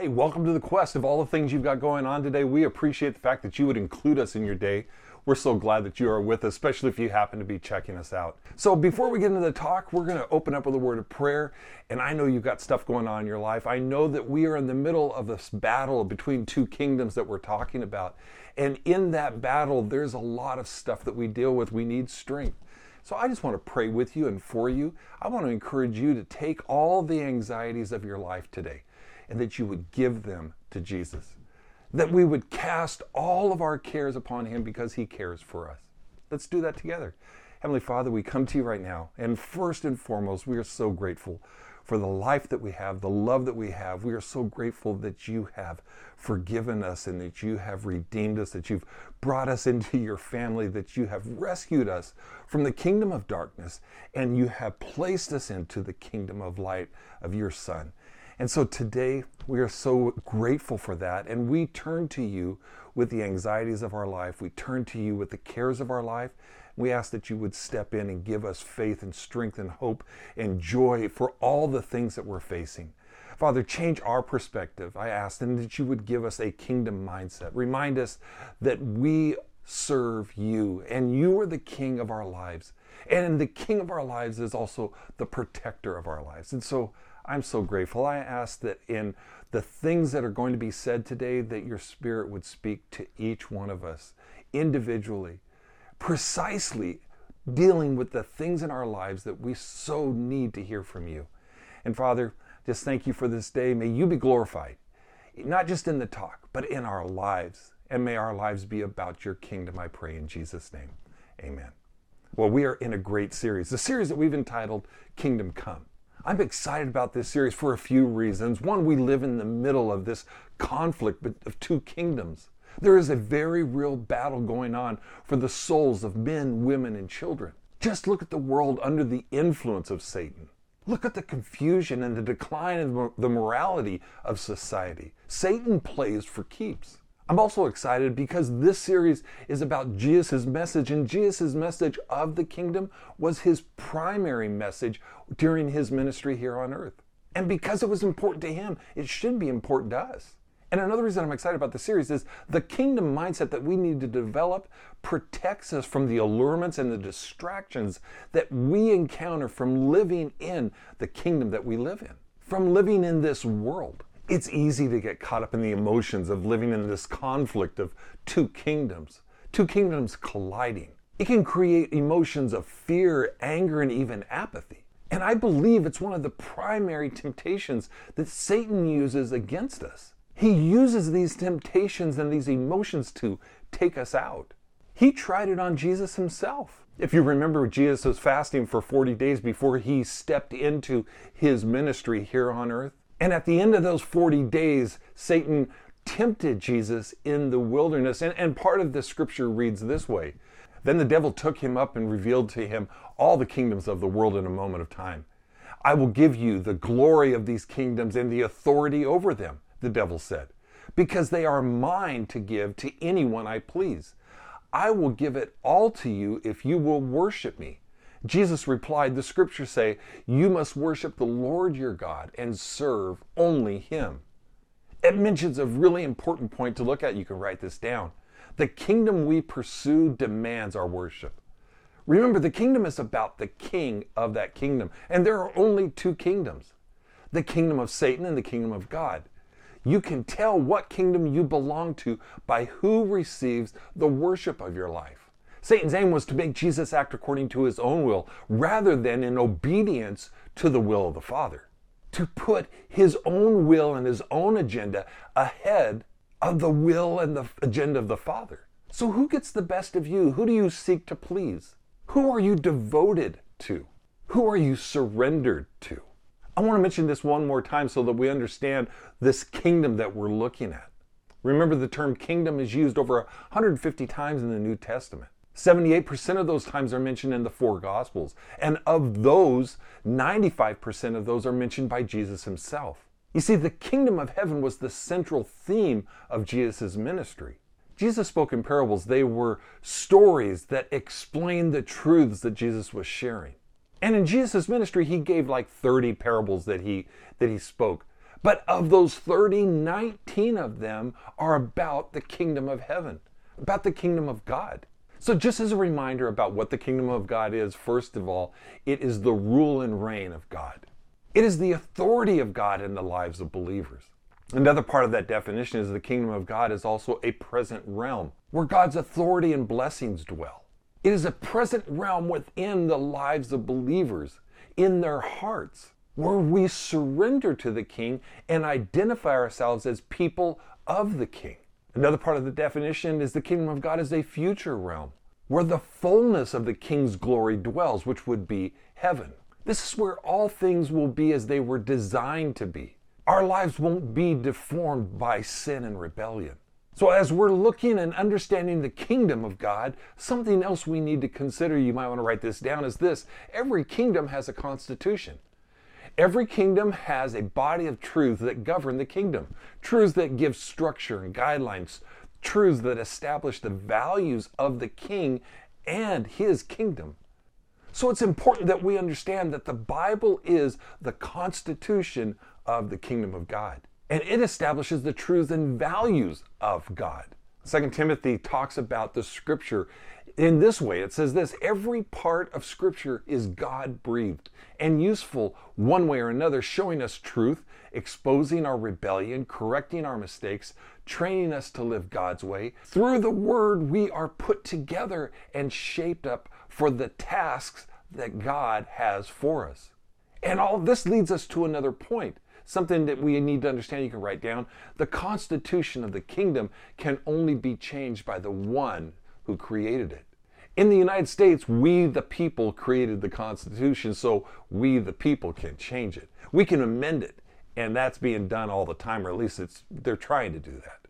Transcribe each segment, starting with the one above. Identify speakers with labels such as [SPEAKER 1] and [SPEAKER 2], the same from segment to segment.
[SPEAKER 1] Hey, welcome to the quest of all the things you've got going on today. We appreciate the fact that you would include us in your day. We're so glad that you are with us, especially if you happen to be checking us out. So, before we get into the talk, we're going to open up with a word of prayer. And I know you've got stuff going on in your life. I know that we are in the middle of this battle between two kingdoms that we're talking about. And in that battle, there's a lot of stuff that we deal with. We need strength. So I just want to pray with you and for you. I want to encourage you to take all the anxieties of your life today and that you would give them to Jesus. That we would cast all of our cares upon Him because He cares for us. Let's do that together. Heavenly Father, we come to you right now, and first and foremost, we are so grateful for the life that we have, the love that we have. We are so grateful that you have forgiven us and that you have redeemed us, that you've brought us into your family, that you have rescued us from the kingdom of darkness, and you have placed us into the kingdom of light of your Son. And so today we are so grateful for that. And we turn to you with the anxieties of our life. We turn to you with the cares of our life. We ask that you would step in and give us faith and strength and hope and joy for all the things that we're facing. Father, change our perspective. I ask, and that you would give us a kingdom mindset. Remind us that we serve you and you are the king of our lives. And the king of our lives is also the protector of our lives. And so, I'm so grateful. I ask that in the things that are going to be said today, that your Spirit would speak to each one of us individually, precisely dealing with the things in our lives that we so need to hear from you. And Father, just thank you for this day. May you be glorified, not just in the talk, but in our lives. And may our lives be about your kingdom, I pray in Jesus' name. Amen. Well, we are in a great series, the series that we've entitled Kingdom Come. I'm excited about this series for a few reasons. One, we live in the middle of this conflict of two kingdoms. There is a very real battle going on for the souls of men, women, and children. Just look at the world under the influence of Satan. Look at the confusion and the decline of the morality of society. Satan plays for keeps. I'm also excited because this series is about Jesus' message, and Jesus' message of the kingdom was his primary message during his ministry here on earth. And because it was important to him, it should be important to us. And another reason I'm excited about the series is the kingdom mindset that we need to develop protects us from the allurements and the distractions that we encounter from living in the kingdom that we live in, from living in this world it's easy to get caught up in the emotions of living in this conflict of two kingdoms, two kingdoms colliding. It can create emotions of fear, anger, and even apathy. And I believe it's one of the primary temptations that Satan uses against us. He uses these temptations and these emotions to take us out. He tried it on Jesus himself. If you remember, Jesus was fasting for 40 days before he stepped into his ministry here on earth. And at the end of those 40 days, Satan tempted Jesus in the wilderness. And, and part of the scripture reads this way Then the devil took him up and revealed to him all the kingdoms of the world in a moment of time. I will give you the glory of these kingdoms and the authority over them, the devil said, because they are mine to give to anyone I please. I will give it all to you if you will worship me. Jesus replied, The scriptures say, You must worship the Lord your God and serve only him. It mentions a really important point to look at. You can write this down. The kingdom we pursue demands our worship. Remember, the kingdom is about the king of that kingdom. And there are only two kingdoms the kingdom of Satan and the kingdom of God. You can tell what kingdom you belong to by who receives the worship of your life. Satan's aim was to make Jesus act according to his own will rather than in obedience to the will of the Father. To put his own will and his own agenda ahead of the will and the agenda of the Father. So, who gets the best of you? Who do you seek to please? Who are you devoted to? Who are you surrendered to? I want to mention this one more time so that we understand this kingdom that we're looking at. Remember, the term kingdom is used over 150 times in the New Testament. 78% of those times are mentioned in the four Gospels. And of those, 95% of those are mentioned by Jesus himself. You see, the kingdom of heaven was the central theme of Jesus' ministry. Jesus spoke in parables. They were stories that explained the truths that Jesus was sharing. And in Jesus' ministry, he gave like 30 parables that he, that he spoke. But of those 30, 19 of them are about the kingdom of heaven, about the kingdom of God. So, just as a reminder about what the kingdom of God is, first of all, it is the rule and reign of God. It is the authority of God in the lives of believers. Another part of that definition is the kingdom of God is also a present realm where God's authority and blessings dwell. It is a present realm within the lives of believers, in their hearts, where we surrender to the king and identify ourselves as people of the king. Another part of the definition is the kingdom of God is a future realm where the fullness of the king's glory dwells, which would be heaven. This is where all things will be as they were designed to be. Our lives won't be deformed by sin and rebellion. So, as we're looking and understanding the kingdom of God, something else we need to consider, you might want to write this down, is this every kingdom has a constitution. Every kingdom has a body of truths that govern the kingdom, truths that give structure and guidelines, truths that establish the values of the king and his kingdom. So it's important that we understand that the Bible is the constitution of the kingdom of God. And it establishes the truths and values of God. Second Timothy talks about the scripture in this way. It says this every part of scripture is God breathed and useful one way or another, showing us truth, exposing our rebellion, correcting our mistakes, training us to live God's way. Through the word, we are put together and shaped up for the tasks that God has for us. And all this leads us to another point something that we need to understand you can write down. The constitution of the kingdom can only be changed by the one who created it. In the United States, we the people created the Constitution, so we the people can change it. We can amend it, and that's being done all the time, or at least it's they're trying to do that.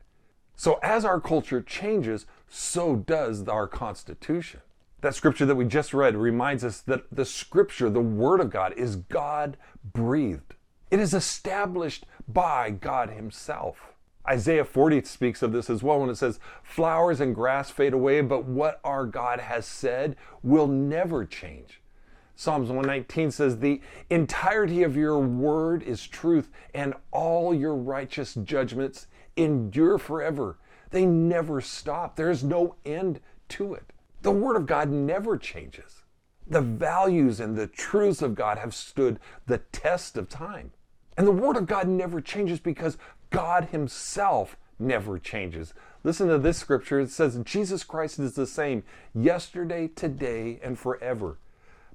[SPEAKER 1] So as our culture changes, so does our Constitution. That scripture that we just read reminds us that the scripture, the Word of God, is God breathed. It is established by God Himself. Isaiah 40 speaks of this as well when it says, Flowers and grass fade away, but what our God has said will never change. Psalms 119 says, The entirety of your word is truth, and all your righteous judgments endure forever. They never stop, there's no end to it. The Word of God never changes. The values and the truths of God have stood the test of time. And the Word of God never changes because God Himself never changes. Listen to this scripture. It says, Jesus Christ is the same yesterday, today, and forever.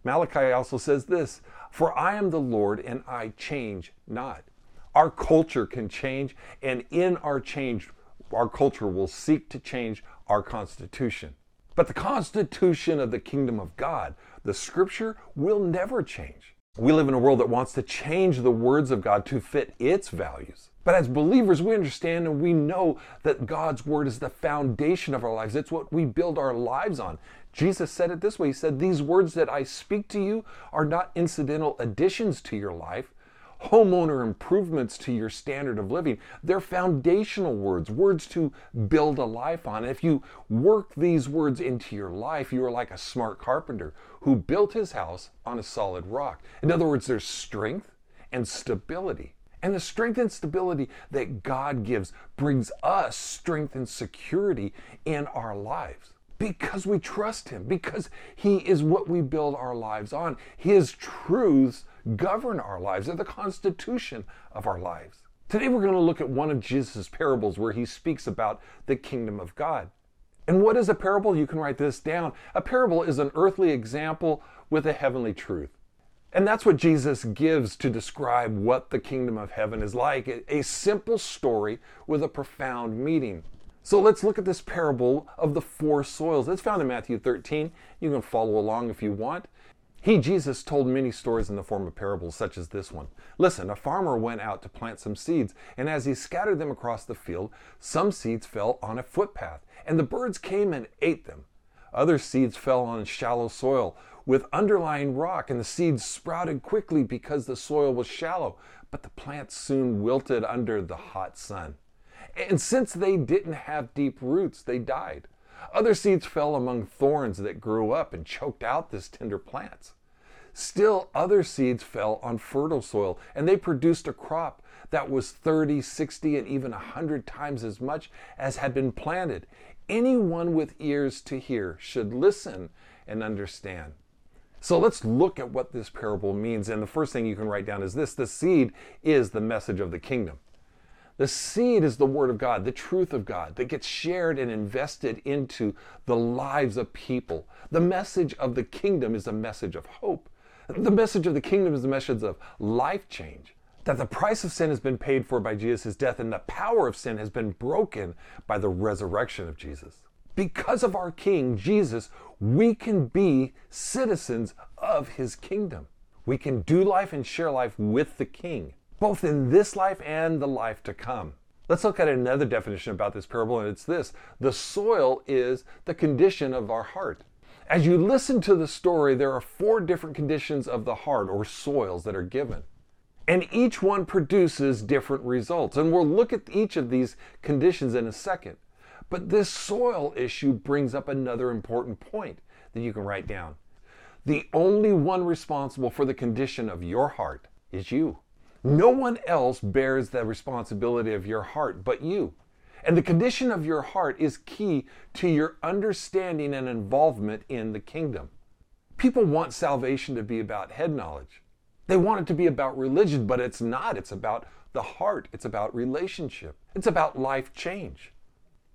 [SPEAKER 1] Malachi also says this For I am the Lord and I change not. Our culture can change, and in our change, our culture will seek to change our constitution. But the constitution of the kingdom of God, the scripture, will never change. We live in a world that wants to change the words of God to fit its values. But as believers, we understand and we know that God's word is the foundation of our lives. It's what we build our lives on. Jesus said it this way He said, These words that I speak to you are not incidental additions to your life, homeowner improvements to your standard of living. They're foundational words, words to build a life on. if you work these words into your life, you are like a smart carpenter who built his house on a solid rock. In other words, there's strength and stability. And the strength and stability that God gives brings us strength and security in our lives because we trust Him, because He is what we build our lives on. His truths govern our lives, they're the constitution of our lives. Today we're going to look at one of Jesus' parables where he speaks about the kingdom of God. And what is a parable? You can write this down. A parable is an earthly example with a heavenly truth. And that's what Jesus gives to describe what the kingdom of heaven is like a simple story with a profound meaning. So let's look at this parable of the four soils. It's found in Matthew 13. You can follow along if you want. He, Jesus, told many stories in the form of parables, such as this one. Listen, a farmer went out to plant some seeds, and as he scattered them across the field, some seeds fell on a footpath, and the birds came and ate them. Other seeds fell on shallow soil with underlying rock, and the seeds sprouted quickly because the soil was shallow, but the plants soon wilted under the hot sun. And since they didn't have deep roots, they died. Other seeds fell among thorns that grew up and choked out this tender plants. Still, other seeds fell on fertile soil, and they produced a crop that was 30, 60, and even 100 times as much as had been planted. Anyone with ears to hear should listen and understand. So let's look at what this parable means. And the first thing you can write down is this the seed is the message of the kingdom. The seed is the word of God, the truth of God that gets shared and invested into the lives of people. The message of the kingdom is a message of hope. The message of the kingdom is the message of life change. That the price of sin has been paid for by Jesus' death and the power of sin has been broken by the resurrection of Jesus. Because of our King, Jesus, we can be citizens of his kingdom. We can do life and share life with the King both in this life and the life to come. Let's look at another definition about this parable, and it's this the soil is the condition of our heart. As you listen to the story, there are four different conditions of the heart or soils that are given. And each one produces different results. And we'll look at each of these conditions in a second. But this soil issue brings up another important point that you can write down. The only one responsible for the condition of your heart is you. No one else bears the responsibility of your heart but you. And the condition of your heart is key to your understanding and involvement in the kingdom. People want salvation to be about head knowledge. They want it to be about religion, but it's not. It's about the heart, it's about relationship, it's about life change.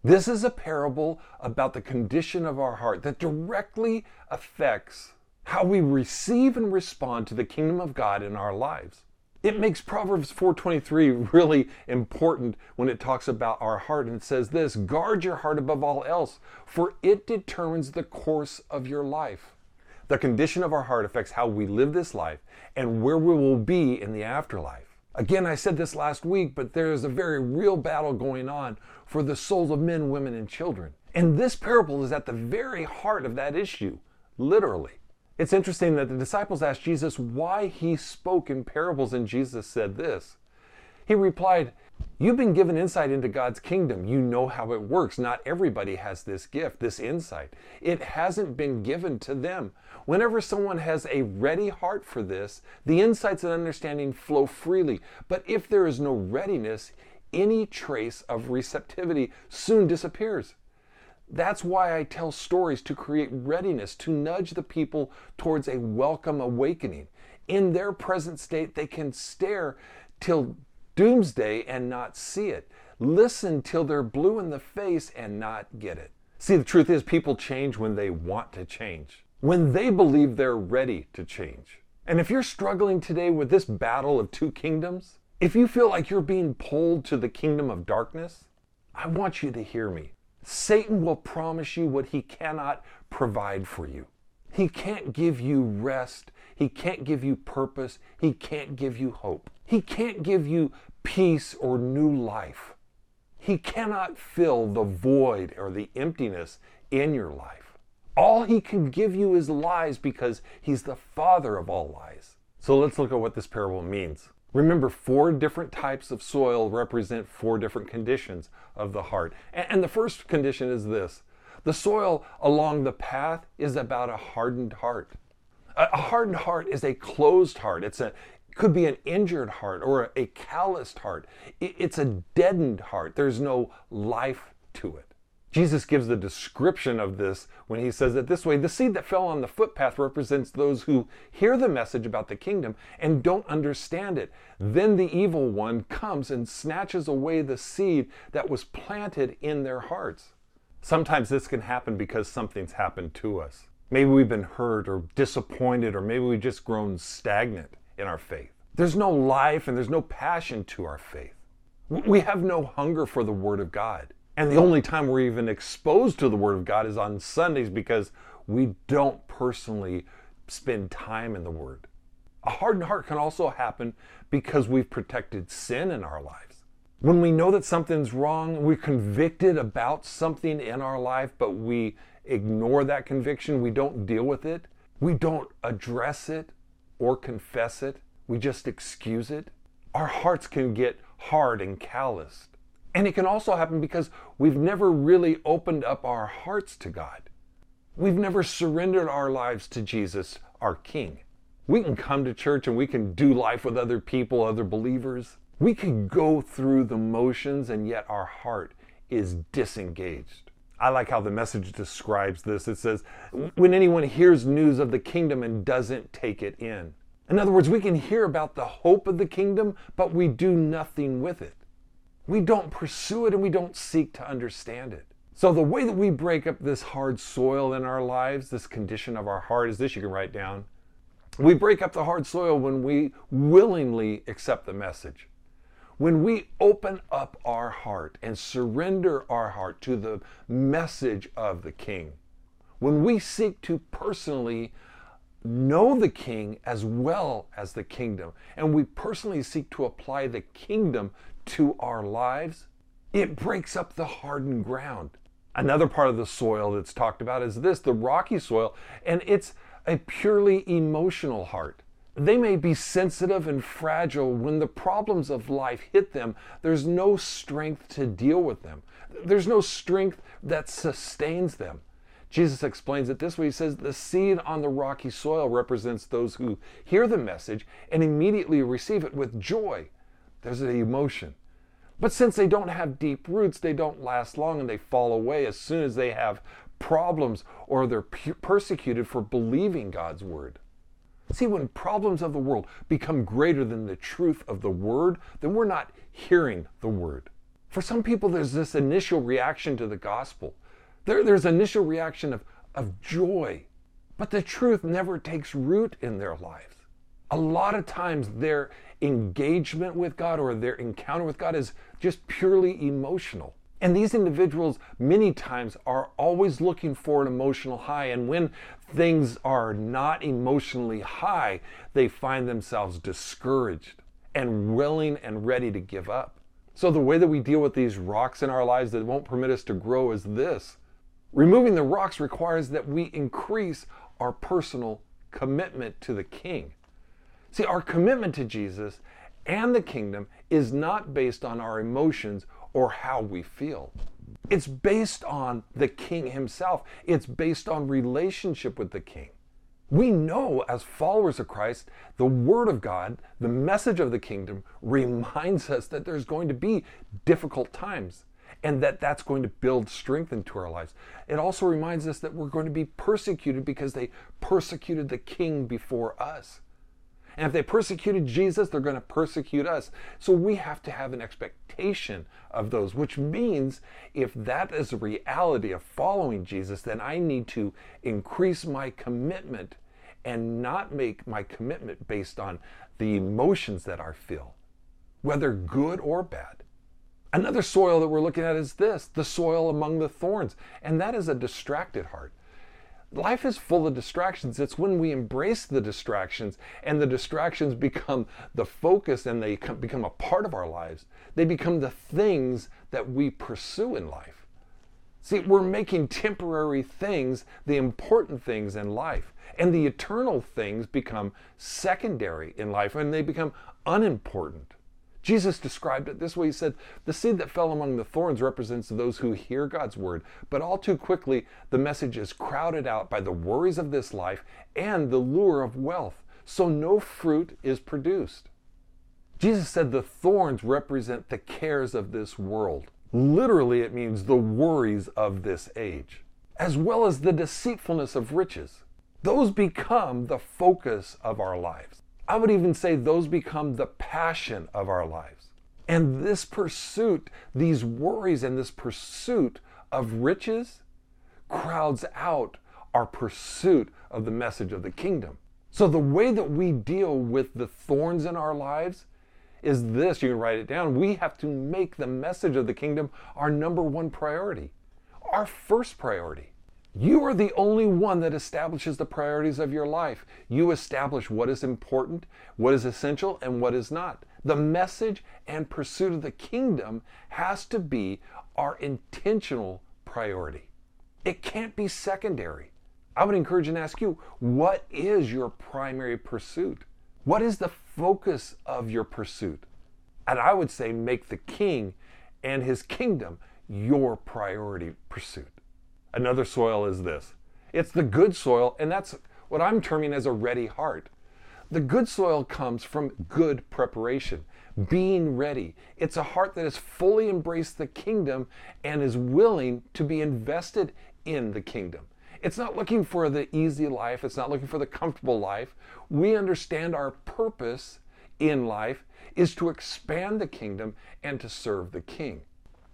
[SPEAKER 1] This is a parable about the condition of our heart that directly affects how we receive and respond to the kingdom of God in our lives. It makes Proverbs 4:23 really important when it talks about our heart and it says this, guard your heart above all else, for it determines the course of your life. The condition of our heart affects how we live this life and where we will be in the afterlife. Again, I said this last week, but there is a very real battle going on for the souls of men, women, and children. And this parable is at the very heart of that issue, literally. It's interesting that the disciples asked Jesus why he spoke in parables, and Jesus said this. He replied, You've been given insight into God's kingdom. You know how it works. Not everybody has this gift, this insight. It hasn't been given to them. Whenever someone has a ready heart for this, the insights and understanding flow freely. But if there is no readiness, any trace of receptivity soon disappears. That's why I tell stories to create readiness, to nudge the people towards a welcome awakening. In their present state, they can stare till doomsday and not see it. Listen till they're blue in the face and not get it. See, the truth is, people change when they want to change, when they believe they're ready to change. And if you're struggling today with this battle of two kingdoms, if you feel like you're being pulled to the kingdom of darkness, I want you to hear me. Satan will promise you what he cannot provide for you. He can't give you rest. He can't give you purpose. He can't give you hope. He can't give you peace or new life. He cannot fill the void or the emptiness in your life. All he can give you is lies because he's the father of all lies. So let's look at what this parable means. Remember, four different types of soil represent four different conditions of the heart. And the first condition is this the soil along the path is about a hardened heart. A hardened heart is a closed heart. It's a, could be an injured heart or a calloused heart. It's a deadened heart. There's no life to it. Jesus gives the description of this when he says it this way The seed that fell on the footpath represents those who hear the message about the kingdom and don't understand it. Then the evil one comes and snatches away the seed that was planted in their hearts. Sometimes this can happen because something's happened to us. Maybe we've been hurt or disappointed, or maybe we've just grown stagnant in our faith. There's no life and there's no passion to our faith. We have no hunger for the Word of God. And the only time we're even exposed to the Word of God is on Sundays because we don't personally spend time in the Word. A hardened heart can also happen because we've protected sin in our lives. When we know that something's wrong, we're convicted about something in our life, but we ignore that conviction, we don't deal with it, we don't address it or confess it, we just excuse it, our hearts can get hard and calloused. And it can also happen because we've never really opened up our hearts to God. We've never surrendered our lives to Jesus, our King. We can come to church and we can do life with other people, other believers, We can go through the motions and yet our heart is disengaged. I like how the message describes this. It says, when anyone hears news of the kingdom and doesn't take it in. In other words, we can hear about the hope of the kingdom, but we do nothing with it. We don't pursue it and we don't seek to understand it. So, the way that we break up this hard soil in our lives, this condition of our heart, is this you can write down. We break up the hard soil when we willingly accept the message. When we open up our heart and surrender our heart to the message of the King. When we seek to personally know the King as well as the kingdom, and we personally seek to apply the kingdom to our lives, it breaks up the hardened ground. Another part of the soil that's talked about is this the rocky soil, and it's a purely emotional heart. They may be sensitive and fragile when the problems of life hit them. There's no strength to deal with them. There's no strength that sustains them. Jesus explains it this way He says, The seed on the rocky soil represents those who hear the message and immediately receive it with joy. There's an emotion. But since they don't have deep roots, they don't last long and they fall away as soon as they have problems or they're persecuted for believing God's word. See, when problems of the world become greater than the truth of the word, then we're not hearing the word. For some people, there's this initial reaction to the gospel. There, there's initial reaction of, of joy, but the truth never takes root in their lives. A lot of times, their engagement with God or their encounter with God is just purely emotional. And these individuals, many times, are always looking for an emotional high. And when things are not emotionally high, they find themselves discouraged and willing and ready to give up. So, the way that we deal with these rocks in our lives that won't permit us to grow is this removing the rocks requires that we increase our personal commitment to the King. See, our commitment to Jesus and the kingdom is not based on our emotions or how we feel. It's based on the king himself. It's based on relationship with the king. We know as followers of Christ, the Word of God, the message of the kingdom, reminds us that there's going to be difficult times and that that's going to build strength into our lives. It also reminds us that we're going to be persecuted because they persecuted the king before us. And if they persecuted Jesus, they're going to persecute us. So we have to have an expectation of those, which means if that is a reality of following Jesus, then I need to increase my commitment and not make my commitment based on the emotions that I feel, whether good or bad. Another soil that we're looking at is this the soil among the thorns, and that is a distracted heart life is full of distractions. It's when we embrace the distractions and the distractions become the focus and they become a part of our lives. They become the things that we pursue in life. See, we're making temporary things the important things in life, and the eternal things become secondary in life and they become unimportant. Jesus described it this way He said, The seed that fell among the thorns represents those who hear God's word, but all too quickly the message is crowded out by the worries of this life and the lure of wealth, so no fruit is produced. Jesus said the thorns represent the cares of this world. Literally, it means the worries of this age, as well as the deceitfulness of riches. Those become the focus of our lives. I would even say those become the passion of our lives. And this pursuit, these worries and this pursuit of riches crowds out our pursuit of the message of the kingdom. So the way that we deal with the thorns in our lives is this you can write it down. We have to make the message of the kingdom our number one priority, our first priority. You are the only one that establishes the priorities of your life. You establish what is important, what is essential, and what is not. The message and pursuit of the kingdom has to be our intentional priority. It can't be secondary. I would encourage and ask you, what is your primary pursuit? What is the focus of your pursuit? And I would say, make the king and his kingdom your priority pursuit. Another soil is this it's the good soil, and that's what I'm terming as a ready heart. The good soil comes from good preparation, being ready. It's a heart that has fully embraced the kingdom and is willing to be invested in the kingdom. It's not looking for the easy life, it's not looking for the comfortable life. We understand our purpose in life is to expand the kingdom and to serve the king.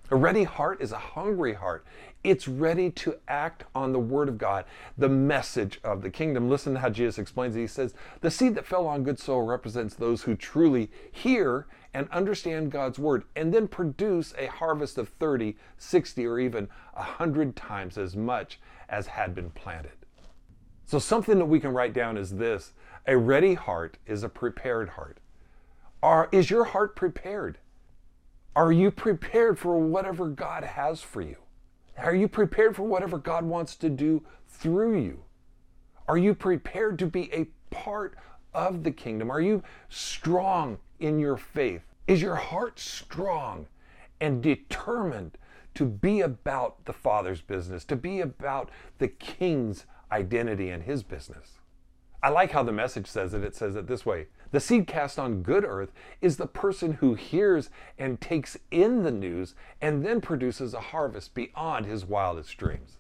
[SPEAKER 1] A ready heart is a hungry heart. It's ready to act on the word of God, the message of the kingdom. Listen to how Jesus explains it. He says, The seed that fell on good soil represents those who truly hear and understand God's word and then produce a harvest of 30, 60, or even 100 times as much as had been planted. So, something that we can write down is this a ready heart is a prepared heart. Are, is your heart prepared? Are you prepared for whatever God has for you? Are you prepared for whatever God wants to do through you? Are you prepared to be a part of the kingdom? Are you strong in your faith? Is your heart strong and determined to be about the Father's business, to be about the King's identity and his business? I like how the message says it. It says it this way the seed cast on good earth is the person who hears and takes in the news and then produces a harvest beyond his wildest dreams.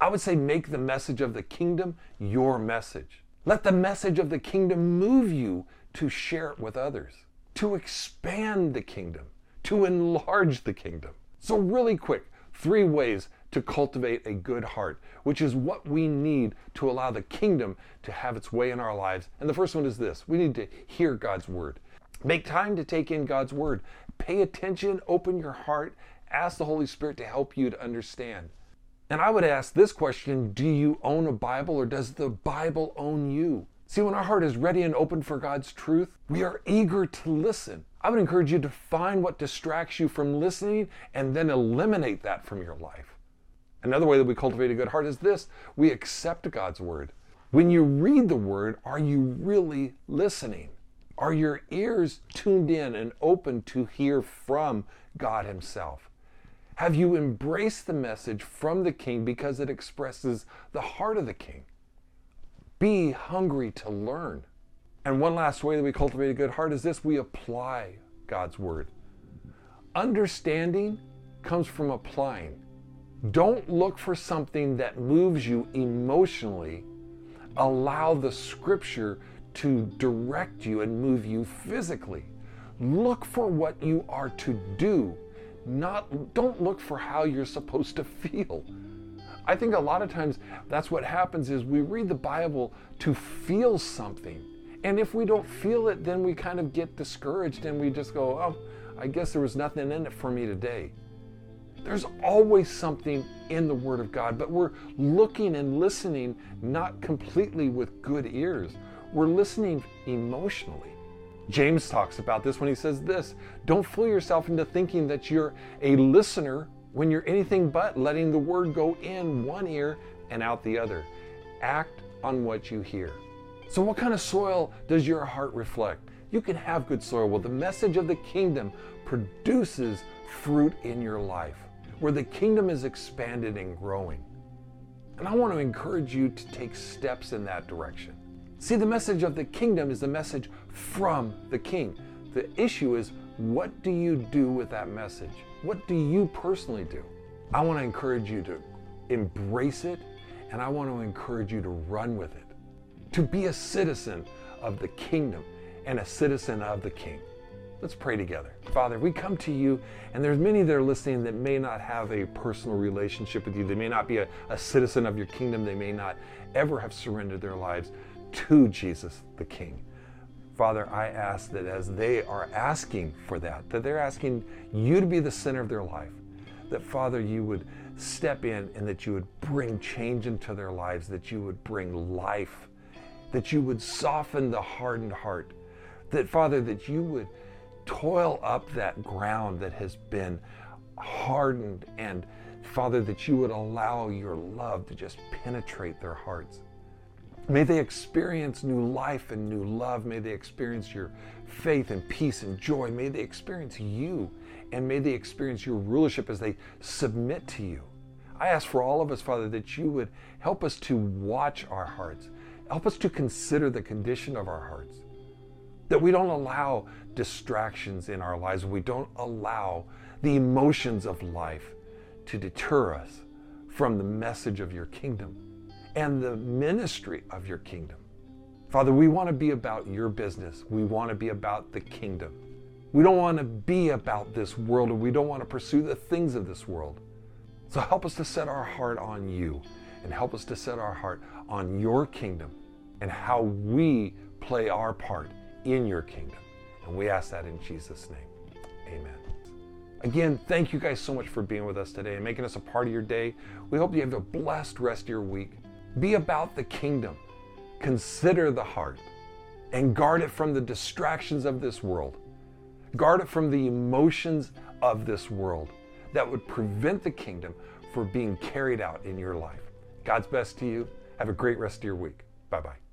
[SPEAKER 1] I would say make the message of the kingdom your message. Let the message of the kingdom move you to share it with others, to expand the kingdom, to enlarge the kingdom. So, really quick, three ways to cultivate a good heart, which is what we need to allow the kingdom to have its way in our lives. And the first one is this we need to hear God's word. Make time to take in God's word. Pay attention, open your heart, ask the Holy Spirit to help you to understand. And I would ask this question Do you own a Bible or does the Bible own you? See, when our heart is ready and open for God's truth, we are eager to listen. I would encourage you to find what distracts you from listening and then eliminate that from your life. Another way that we cultivate a good heart is this we accept God's word. When you read the word, are you really listening? Are your ears tuned in and open to hear from God Himself? Have you embraced the message from the King because it expresses the heart of the King? Be hungry to learn. And one last way that we cultivate a good heart is this we apply God's word. Understanding comes from applying. Don't look for something that moves you emotionally. Allow the scripture to direct you and move you physically. Look for what you are to do, not don't look for how you're supposed to feel. I think a lot of times that's what happens is we read the Bible to feel something. And if we don't feel it, then we kind of get discouraged and we just go, "Oh, I guess there was nothing in it for me today." There's always something in the Word of God, but we're looking and listening not completely with good ears. We're listening emotionally. James talks about this when he says this Don't fool yourself into thinking that you're a listener when you're anything but letting the Word go in one ear and out the other. Act on what you hear. So, what kind of soil does your heart reflect? You can have good soil. Well, the message of the kingdom produces fruit in your life where the kingdom is expanded and growing. And I want to encourage you to take steps in that direction. See, the message of the kingdom is the message from the king. The issue is what do you do with that message? What do you personally do? I want to encourage you to embrace it and I want to encourage you to run with it, to be a citizen of the kingdom and a citizen of the king. Let's pray together. Father, we come to you, and there's many that are listening that may not have a personal relationship with you. They may not be a, a citizen of your kingdom. They may not ever have surrendered their lives to Jesus the King. Father, I ask that as they are asking for that, that they're asking you to be the center of their life, that Father, you would step in and that you would bring change into their lives, that you would bring life, that you would soften the hardened heart, that Father, that you would toil up that ground that has been hardened and Father, that you would allow your love to just penetrate their hearts. May they experience new life and new love. May they experience your faith and peace and joy. May they experience you and may they experience your rulership as they submit to you. I ask for all of us, Father, that you would help us to watch our hearts, help us to consider the condition of our hearts. that we don't allow distractions in our lives, we don't allow the emotions of life to deter us from the message of your kingdom and the ministry of your kingdom. Father, we want to be about your business. We want to be about the kingdom. We don't want to be about this world and we don't want to pursue the things of this world. So help us to set our heart on you and help us to set our heart on your kingdom and how we play our part in your kingdom. And we ask that in Jesus' name. Amen. Again, thank you guys so much for being with us today and making us a part of your day. We hope you have a blessed rest of your week. Be about the kingdom. Consider the heart and guard it from the distractions of this world. Guard it from the emotions of this world that would prevent the kingdom from being carried out in your life. God's best to you. Have a great rest of your week. Bye bye.